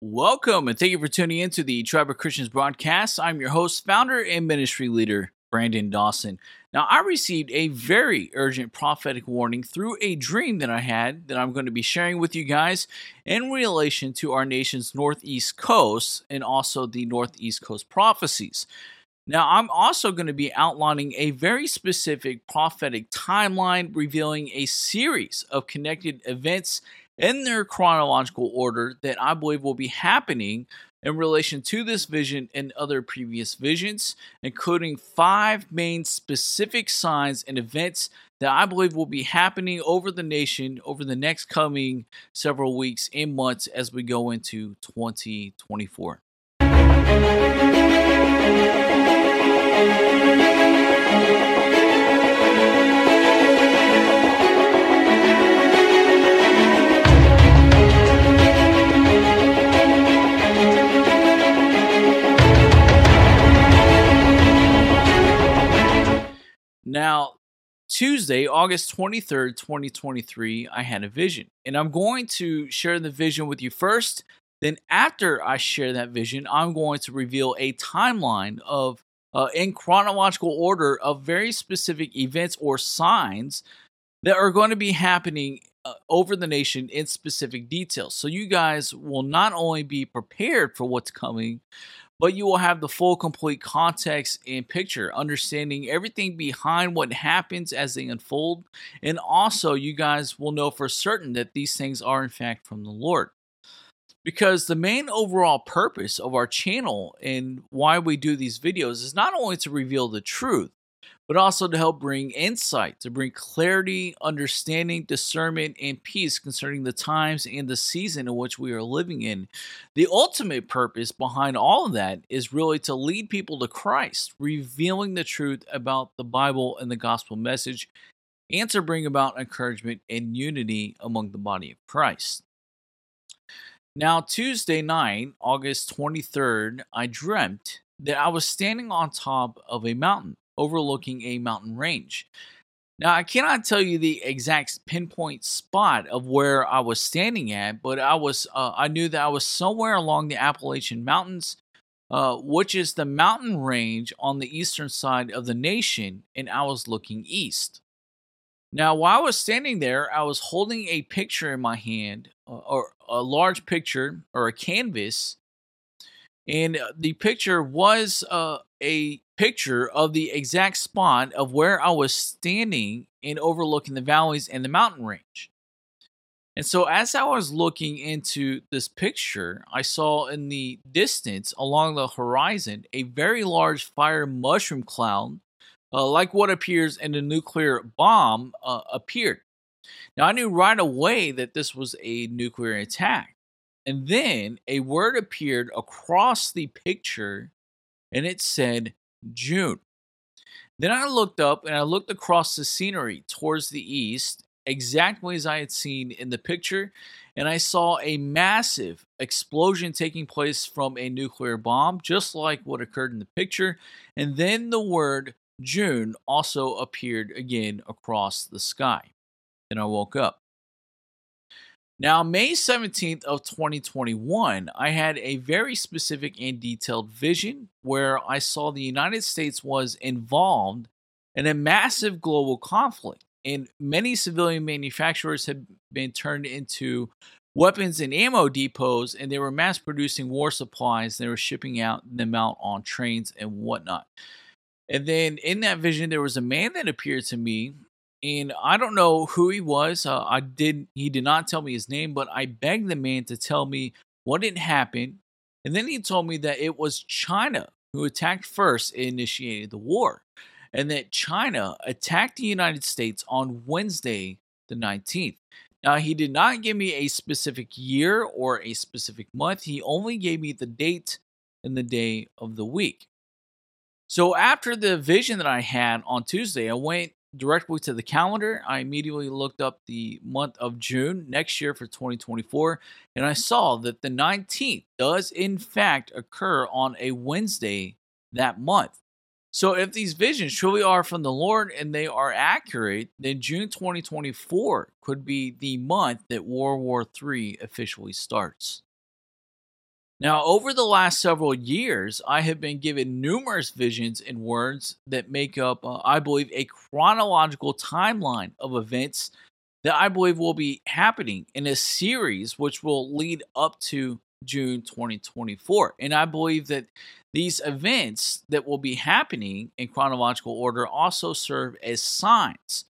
Welcome and thank you for tuning in to the Tribe of Christians broadcast. I'm your host, founder, and ministry leader, Brandon Dawson. Now, I received a very urgent prophetic warning through a dream that I had that I'm going to be sharing with you guys in relation to our nation's Northeast coast and also the Northeast coast prophecies. Now, I'm also going to be outlining a very specific prophetic timeline revealing a series of connected events in their chronological order that I believe will be happening in relation to this vision and other previous visions, including five main specific signs and events that I believe will be happening over the nation over the next coming several weeks and months as we go into 2024. Now, Tuesday, August 23rd, 2023, I had a vision. And I'm going to share the vision with you first. Then, after I share that vision, I'm going to reveal a timeline of, uh, in chronological order, of very specific events or signs that are going to be happening uh, over the nation in specific details. So, you guys will not only be prepared for what's coming, but you will have the full complete context and picture, understanding everything behind what happens as they unfold. And also, you guys will know for certain that these things are, in fact, from the Lord. Because the main overall purpose of our channel and why we do these videos is not only to reveal the truth, but also to help bring insight, to bring clarity, understanding, discernment, and peace concerning the times and the season in which we are living in. The ultimate purpose behind all of that is really to lead people to Christ, revealing the truth about the Bible and the gospel message, and to bring about encouragement and unity among the body of Christ. Now, Tuesday night, August 23rd, I dreamt that I was standing on top of a mountain overlooking a mountain range. Now, I cannot tell you the exact pinpoint spot of where I was standing at, but I was uh, I knew that I was somewhere along the Appalachian Mountains, uh, which is the mountain range on the eastern side of the nation, and I was looking east. Now, while I was standing there, I was holding a picture in my hand, uh, or a large picture or a canvas, and uh, the picture was uh, a picture of the exact spot of where I was standing and overlooking the valleys and the mountain range. And so, as I was looking into this picture, I saw in the distance along the horizon a very large fire mushroom cloud, uh, like what appears in a nuclear bomb, uh, appeared. Now, I knew right away that this was a nuclear attack. And then a word appeared across the picture and it said June. Then I looked up and I looked across the scenery towards the east, exactly as I had seen in the picture, and I saw a massive explosion taking place from a nuclear bomb, just like what occurred in the picture. And then the word June also appeared again across the sky. Then I woke up. Now, May 17th of 2021, I had a very specific and detailed vision where I saw the United States was involved in a massive global conflict and many civilian manufacturers had been turned into weapons and ammo depots and they were mass producing war supplies. They were shipping out them out on trains and whatnot. And then in that vision there was a man that appeared to me and I don't know who he was. Uh, I did. He did not tell me his name, but I begged the man to tell me what had happened, and then he told me that it was China who attacked first and initiated the war, and that China attacked the United States on Wednesday, the 19th. Now, he did not give me a specific year or a specific month. He only gave me the date and the day of the week. So, after the vision that I had on Tuesday, I went directly to the calendar, I immediately looked up the month of June next year for 2024, and I saw that the 19th does in fact occur on a Wednesday that month. So, if these visions truly are from the Lord and they are accurate, then June 2024 could be the month that World War III officially starts. Now, over the last several years, I have been given numerous visions and words that make up, uh, I believe, a chronological timeline of events that I believe will be happening in a series which will lead up to June 2024. And I believe that these events that will be happening in chronological order also serve as signs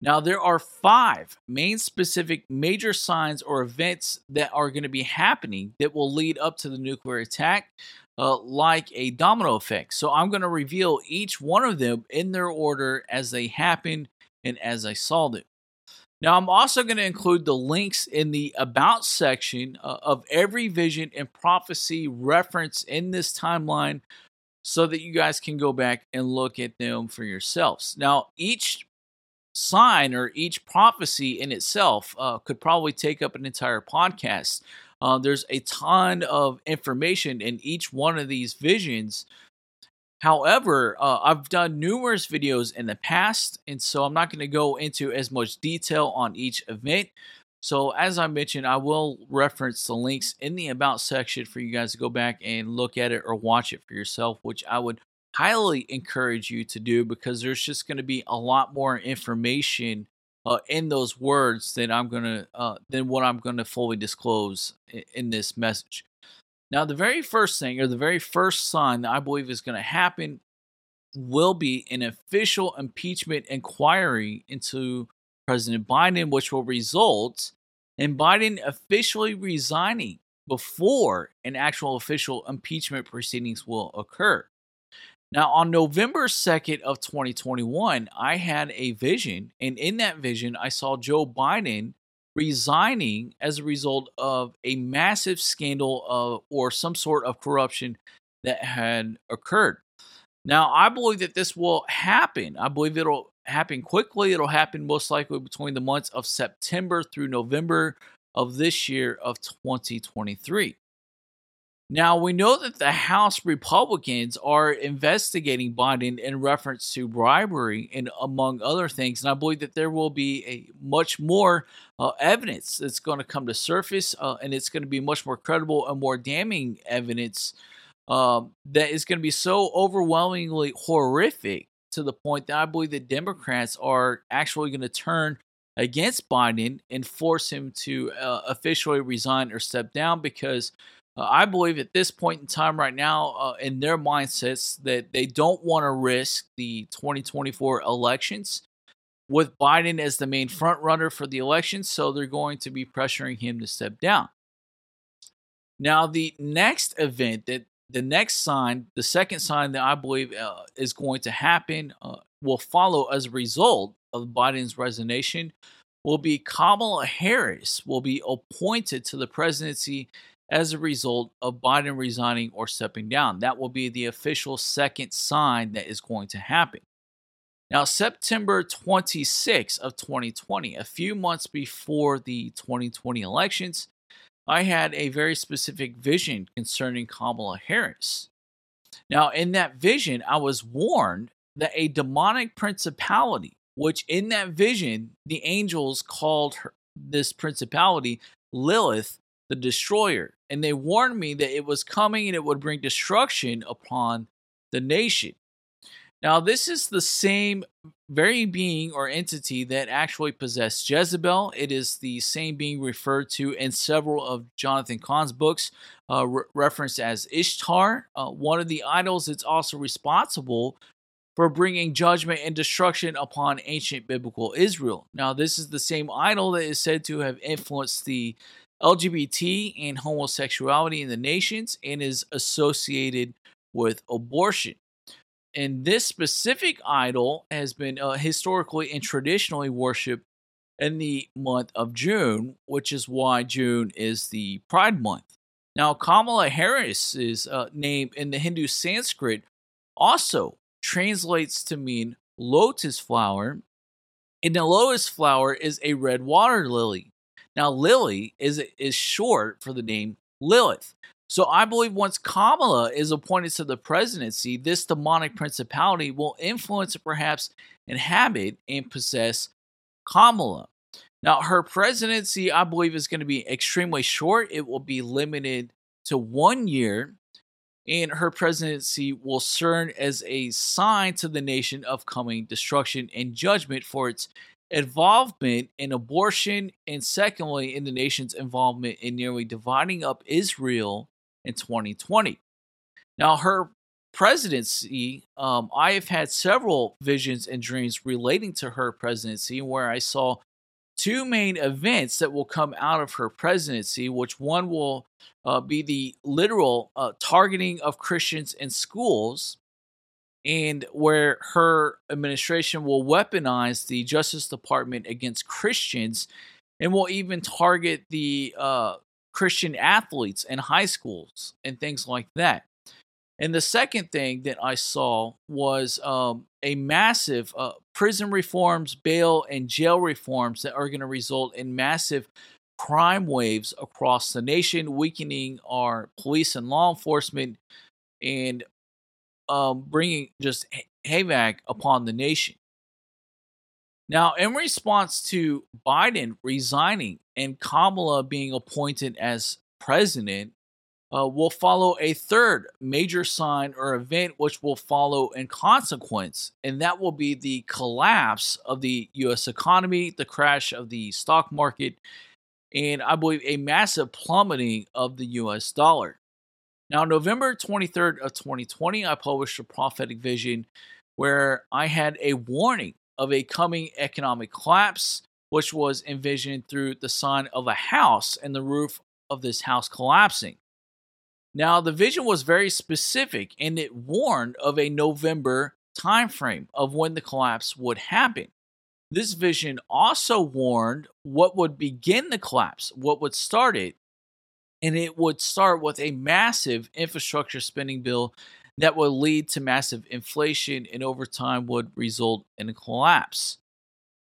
now, there are five main specific major signs or events that are going to be happening that will lead up to the nuclear attack, uh, like a domino effect. So, I'm going to reveal each one of them in their order as they happen and as I saw them. Now, I'm also going to include the links in the About section uh, of every vision and prophecy reference in this timeline so that you guys can go back and look at them for yourselves. Now, each sign or each prophecy in itself uh, could probably take up an entire podcast. Uh, there's a ton of information in each one of these visions. However, uh, I've done numerous videos in the past, and so I'm not going to go into as much detail on each event. So, as I mentioned, I will reference the links in the About section for you guys to go back and look at it or watch it for yourself, which I would highly encourage you to do because there's just going to be a lot more information uh, in those words than I'm gonna uh, than what I'm gonna fully disclose in, in this message. Now, the very first thing, or the very first sign that I believe is going to happen, will be an official impeachment inquiry into President Biden, which will result in Biden officially resigning before an actual official impeachment proceedings will occur. Now, on November 2nd of 2021, I had a vision, and in that vision, I saw Joe Biden resigning as a result of a massive scandal of, or some sort of corruption that had occurred. Now, I believe that this will happen. I believe it'll happen quickly. It'll happen most likely between the months of September through November of this year of 2023. Now, we know that the House Republicans are investigating Biden in reference to bribery and among other things. And I believe that there will be a much more uh, evidence that's going to come to surface, uh, and it's going to be much more credible and more damning evidence um, that is going to be so overwhelmingly horrific to the point that I believe that Democrats are actually going to turn against Biden and force him to uh, officially resign or step down because uh, I believe at this point in time, right now, uh, in their mindsets, that they don't want to risk the 2024 elections with Biden as the main front runner for the election. So they're going to be pressuring him to step down. Now, the next event that the next sign, the second sign that I believe uh, is going to happen, uh, will follow as a result of Biden's resignation, will be Kamala Harris will be appointed to the presidency as a result of Biden resigning or stepping down. That will be the official second sign that is going to happen. Now, September 26 of 2020, a few months before the 2020 elections, I had a very specific vision concerning Kamala Harris. Now, in that vision, I was warned that a demonic principality, which in that vision, the angels called her, this principality Lilith, the destroyer. And they warned me that it was coming and it would bring destruction upon the nation. Now, this is the same very being or entity that actually possessed Jezebel. It is the same being referred to in several of Jonathan Cahn's books, uh, re- referenced as Ishtar, uh, one of the idols that's also responsible for bringing judgment and destruction upon ancient biblical Israel. Now, this is the same idol that is said to have influenced the LGBT and homosexuality in the nations and is associated with abortion. And this specific idol has been uh, historically and traditionally worshipped in the month of June, which is why June is the Pride Month. Now, Kamala Harris's uh, name in the Hindu Sanskrit also translates to mean lotus flower, and the lotus flower is a red water lily. Now, Lily is is short for the name Lilith. So I believe once Kamala is appointed to the presidency, this demonic principality will influence and perhaps inhabit and possess Kamala. Now, her presidency, I believe, is going to be extremely short. It will be limited to one year, and her presidency will serve as a sign to the nation of coming destruction and judgment for its involvement in abortion, and secondly, in the nation's involvement in nearly dividing up Israel in 2020. Now, her presidency, um, I have had several visions and dreams relating to her presidency where I saw two main events that will come out of her presidency, which one will uh, be the literal uh, targeting of Christians in schools, and where her administration will weaponize the Justice Department against Christians and will even target the uh, Christian athletes in high schools and things like that. And the second thing that I saw was um, a massive uh, prison reforms, bail, and jail reforms that are going to result in massive crime waves across the nation, weakening our police and law enforcement, and um, bringing just havoc upon the nation. Now, in response to Biden resigning and Kamala being appointed as president, uh, will follow a third major sign or event which will follow in consequence, and that will be the collapse of the U.S. economy, the crash of the stock market, and I believe a massive plummeting of the U.S. dollar. Now, November 23rd of 2020, I published a prophetic vision where I had a warning of a coming economic collapse, which was envisioned through the sign of a house and the roof of this house collapsing. Now, the vision was very specific and it warned of a November timeframe of when the collapse would happen. This vision also warned what would begin the collapse, what would start it, and it would start with a massive infrastructure spending bill that would lead to massive inflation and over time would result in a collapse.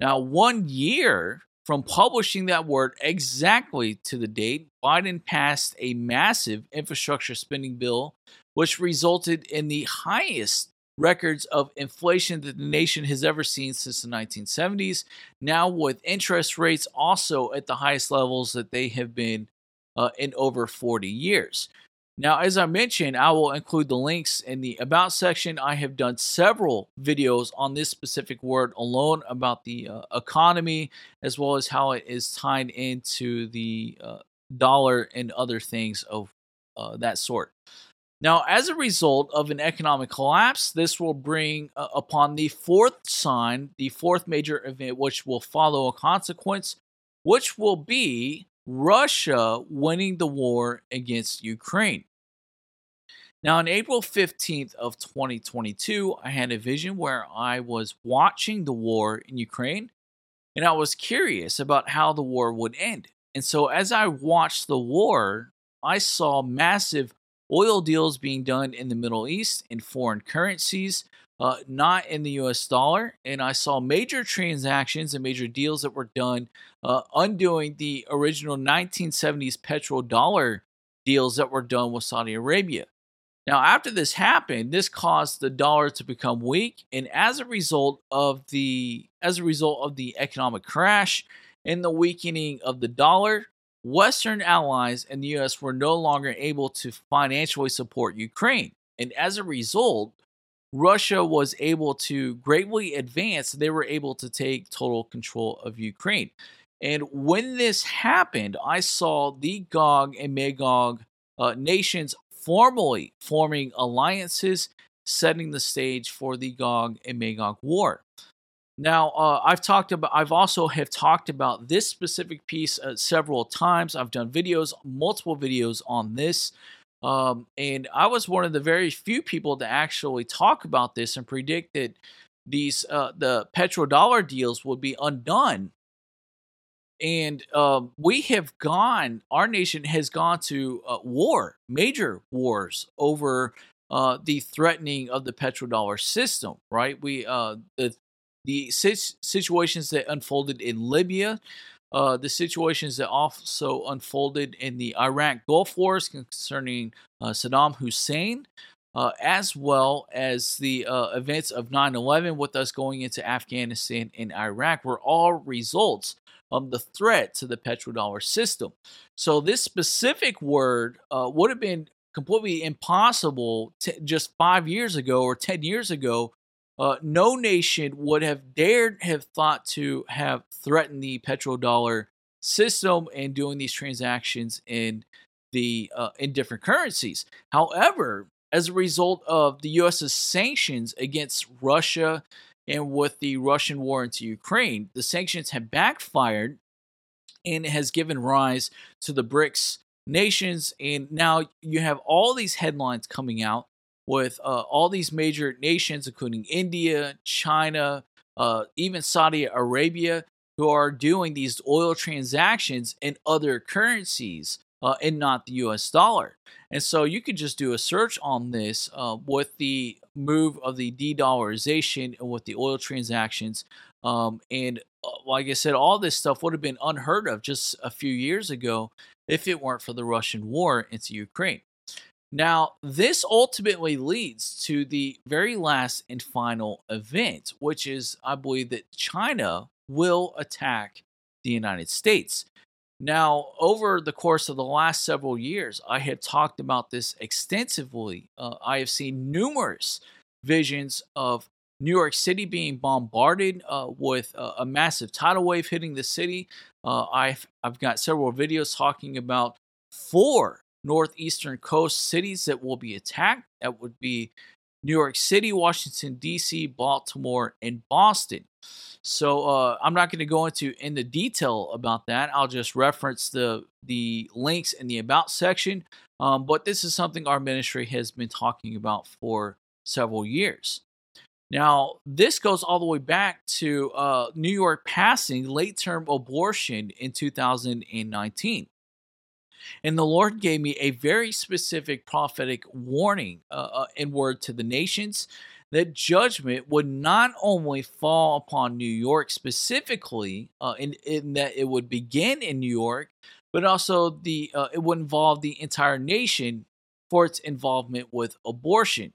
Now, one year from publishing that word exactly to the date, Biden passed a massive infrastructure spending bill, which resulted in the highest records of inflation that the nation has ever seen since the 1970s. Now, with interest rates also at the highest levels that they have been uh, in over 40 years. Now, as I mentioned, I will include the links in the About section. I have done several videos on this specific word alone about the uh, economy, as well as how it is tied into the uh, dollar and other things of uh, that sort. Now, as a result of an economic collapse, this will bring uh, upon the fourth sign, the fourth major event, which will follow a consequence, which will be Russia winning the war against Ukraine. Now, on April 15th of 2022, I had a vision where I was watching the war in Ukraine and I was curious about how the war would end. And so as I watched the war, I saw massive oil deals being done in the Middle East in foreign currencies uh, not in the US dollar. And I saw major transactions and major deals that were done, uh, undoing the original 1970s petrodollar deals that were done with Saudi Arabia. Now, after this happened, this caused the dollar to become weak, and as a result of the as a result of the economic crash and the weakening of the dollar, Western allies and the U.S. were no longer able to financially support Ukraine, and as a result, Russia was able to greatly advance, they were able to take total control of Ukraine. And when this happened, I saw the Gog and Magog uh, nations formally forming alliances, setting the stage for the Gog and Magog war. Now, uh, I've talked about, I've also have talked about this specific piece uh, several times. I've done videos, multiple videos on this. Um, and I was one of the very few people to actually talk about this and predict that these uh, the petrodollar deals would be undone. And um, we have gone, our nation has gone to uh, war, major wars over uh, the threatening of the petrodollar system. Right? We uh, the the situations that unfolded in Libya uh, the situations that also unfolded in the Iraq Gulf Wars concerning uh, Saddam Hussein, uh, as well as the uh, events of 9 11 with us going into Afghanistan and Iraq, were all results of the threat to the petrodollar system. So this specific word uh, would have been completely impossible t- just five years ago or 10 years ago. Uh, no nation would have dared have thought to have threatened the petrodollar system and doing these transactions in the uh, in different currencies. However, as a result of the U.S.'s sanctions against Russia and with the Russian war into Ukraine, the sanctions have backfired and has given rise to the BRICS nations. And now you have all these headlines coming out with uh, all these major nations, including India, China, uh, even Saudi Arabia, who are doing these oil transactions in other currencies uh, and not the US dollar. And so you could just do a search on this uh, with the move of the de dollarization and with the oil transactions. Um, and uh, like I said, all this stuff would have been unheard of just a few years ago if it weren't for the Russian war into Ukraine. Now, this ultimately leads to the very last and final event, which is, I believe, that China will attack the United States. Now, over the course of the last several years, I have talked about this extensively. Uh, I have seen numerous visions of New York City being bombarded uh, with uh, a massive tidal wave hitting the city. Uh, I've I've got several videos talking about four northeastern coast cities that will be attacked. That would be New York City, Washington D.C., Baltimore, and Boston. So uh, I'm not going to go into in the detail about that. I'll just reference the the links in the about section. Um, but this is something our ministry has been talking about for several years. Now, this goes all the way back to uh, New York passing late term abortion in 2019. And the Lord gave me a very specific prophetic warning uh, uh, in word to the nations that judgment would not only fall upon New York specifically, uh, in, in that it would begin in New York, but also the uh, it would involve the entire nation for its involvement with abortion.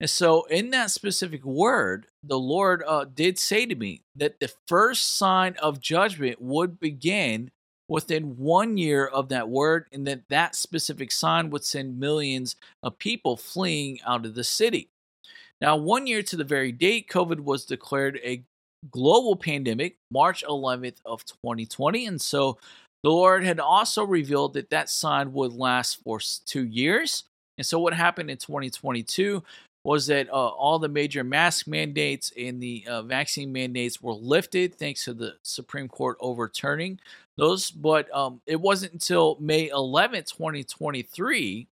And so, in that specific word, the Lord uh, did say to me that the first sign of judgment would begin within one year of that word, and that that specific sign would send millions of people fleeing out of the city. Now, one year to the very date, COVID was declared a global pandemic, March 11th of 2020, and so the Lord had also revealed that that sign would last for two years. And so, what happened in 2022 was that uh, all the major mask mandates and the uh, vaccine mandates were lifted thanks to the Supreme Court overturning those. But um, it wasn't until May 11, 2023,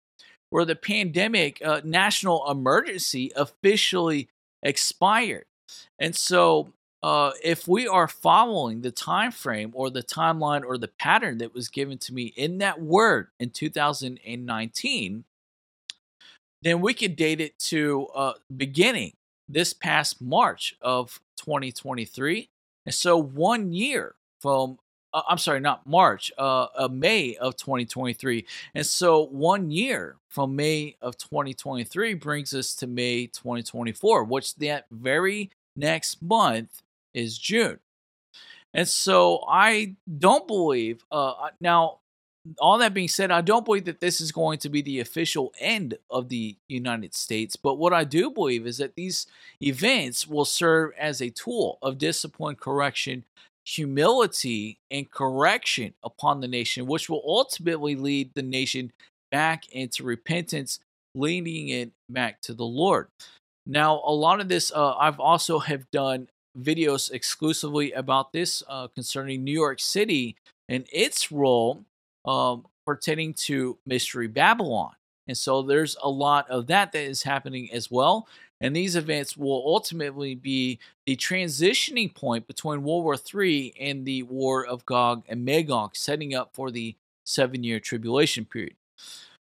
where the pandemic uh, national emergency officially expired. And so, uh, if we are following the time frame or the timeline or the pattern that was given to me in that word in 2019, then we could date it to uh, beginning this past March of 2023. And so one year from, uh, I'm sorry, not March, uh, uh, May of 2023. And so one year from May of 2023 brings us to May 2024, which that very next month is June. And so I don't believe, uh, now all that being said, I don't believe that this is going to be the official end of the United States. But what I do believe is that these events will serve as a tool of discipline, correction, humility, and correction upon the nation, which will ultimately lead the nation back into repentance, leading it back to the Lord. Now, a lot of this, uh, I've also have done videos exclusively about this uh, concerning New York City and its role um, pertaining to Mystery Babylon. And so there's a lot of that that is happening as well. And these events will ultimately be the transitioning point between World War III and the War of Gog and Magog, setting up for the seven year tribulation period.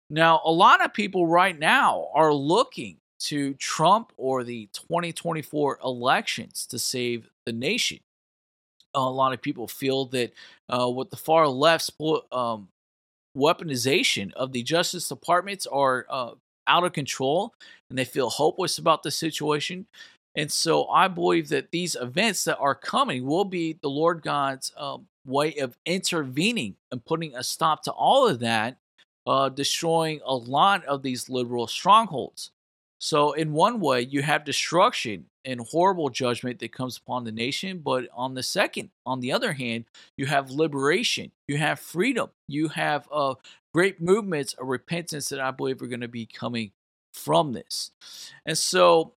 Now, a lot of people right now are looking to Trump or the 2024 elections to save the nation a lot of people feel that uh, with the far left's um, weaponization of the Justice Departments are uh, out of control and they feel hopeless about the situation. And so I believe that these events that are coming will be the Lord God's um, way of intervening and putting a stop to all of that, uh, destroying a lot of these liberal strongholds. So, in one way, you have destruction and horrible judgment that comes upon the nation. But on the second, on the other hand, you have liberation, you have freedom, you have uh, great movements of repentance that I believe are going to be coming from this. And so,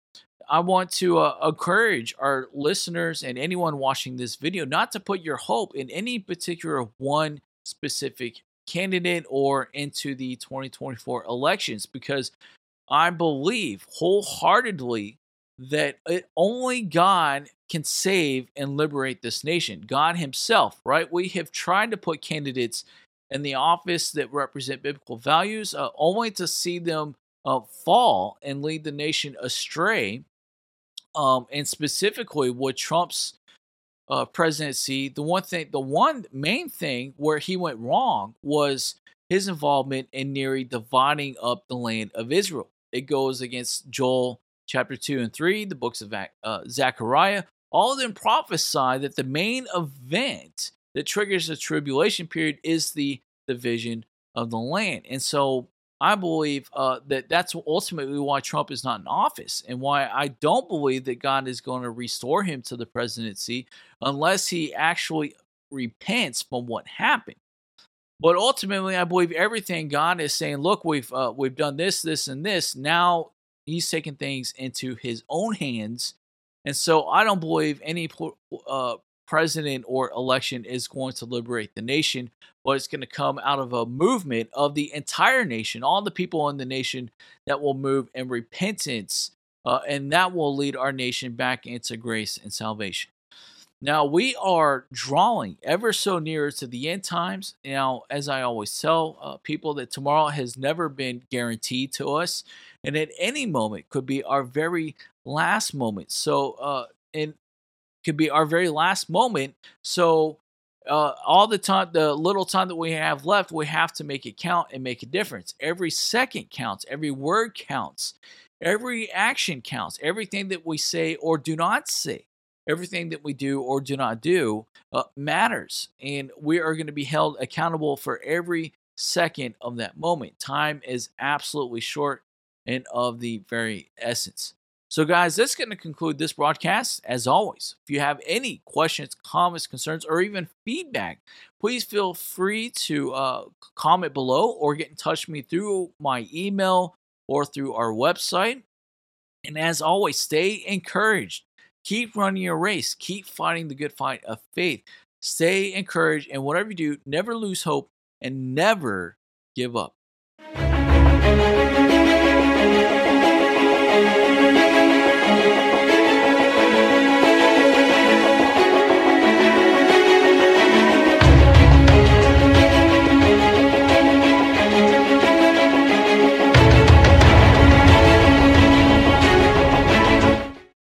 I want to uh, encourage our listeners and anyone watching this video not to put your hope in any particular one specific candidate or into the 2024 elections because I believe wholeheartedly that only God can save and liberate this nation. God Himself, right? We have tried to put candidates in the office that represent biblical values uh, only to see them uh, fall and lead the nation astray. Um, and specifically with Trump's uh, presidency, the one thing, the one main thing where he went wrong was his involvement in nearly dividing up the land of Israel. It goes against Joel chapter 2 and 3, the books of uh, Zechariah. All of them prophesy that the main event that triggers the tribulation period is the division of the land. And so I believe uh, that that's ultimately why Trump is not in office and why I don't believe that God is going to restore him to the presidency unless he actually repents from what happened. But ultimately, I believe everything God is saying. Look, we've uh, we've done this, this, and this. Now He's taking things into His own hands, and so I don't believe any uh, president or election is going to liberate the nation, but it's going to come out of a movement of the entire nation, all the people in the nation that will move in repentance, uh, and that will lead our nation back into grace and salvation. Now we are drawing ever so near to the end times. Now, as I always tell uh, people, that tomorrow has never been guaranteed to us, and at any moment could be our very last moment. So, uh, and could be our very last moment. So, uh, all the time, the little time that we have left, we have to make it count and make a difference. Every second counts. Every word counts. Every action counts. Everything that we say or do not say everything that we do or do not do uh, matters. And we are going to be held accountable for every second of that moment. Time is absolutely short and of the very essence. So, guys, that's going to conclude this broadcast. As always, if you have any questions, comments, concerns, or even feedback, please feel free to uh, comment below or get in touch with me through my email or through our website. And as always, stay encouraged. Keep running your race. Keep fighting the good fight of faith. Stay encouraged, and whatever you do, never lose hope and never give up.